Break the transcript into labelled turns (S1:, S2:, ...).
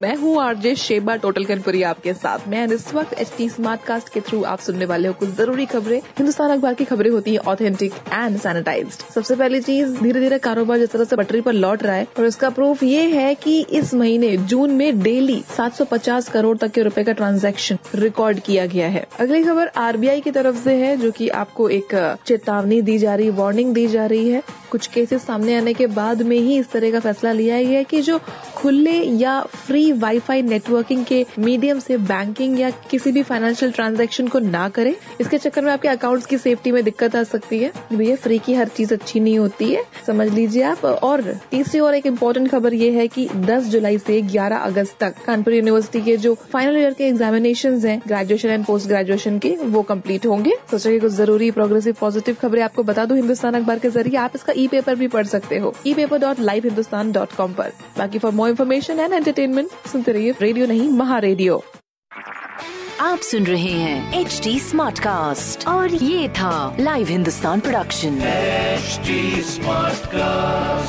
S1: मैं हूँ RJ Sheba total कनपुरी आपके साथ। मैं इस वक्त एच टी स्मार्ट कास्ट के थ्रू आप सुनने वाले हो कुछ ज़रूरी खबरें। हिंदुस्तान अखबार की खबरें होती है ऑथेंटिक एंड सैनिटाइज सबसे पहली चीज़ धीरे धीरे कारोबार जिस तरह से पटरी पर लौट रहा है, और इसका प्रूफ ये है कि इस महीने, जून में डेली 750 करोड़ तक के रुपए का ट्रांजैक्शन रिकॉर्ड किया गया है। अगली खबर आरबीआई की तरफ़ से है, जो की आपको एक, चेतावनी दी जा रही वार्निंग दी जा रही है। कुछ केसेस सामने आने के बाद में ही इस तरह का फैसला लिया गया है कि जो खुले या फ्री वाईफाई नेटवर्किंग के मीडियम से बैंकिंग या किसी भी फाइनेंशियल ट्रांजेक्शन को ना करें, इसके चक्कर में आपके अकाउंट्स की सेफ्टी में दिक्कत आ सकती है। भैया फ्री की हर चीज़ अच्छी नहीं होती है, समझ लीजिए आप। और तीसरी और एक इम्पोर्टेंट खबर ये है कि 10 जुलाई से 11 अगस्त तक कानपुर यूनिवर्सिटी के जो फाइनल ईयर के एग्जामिनेशन हैं ग्रेजुएशन एंड पोस्ट ग्रेजुएशन के, वो कंप्लीट होंगे। सोचा कि कुछ ज़रूरी प्रोग्रेसिव पॉजिटिव खबरें आपको बता दो हिंदुस्तान अखबार के ज़रिए। आप इसका ई पेपर भी पढ़ सकते हो। E paper dot live Hindustan dot com आरोप बाकी for more information and entertainment सुनते रहिए रेडियो नहीं महा रेडियो
S2: आप सुन रहे हैं एच डी स्मार्ट कास्ट और ये था live Hindustan production
S3: smart Smartcast.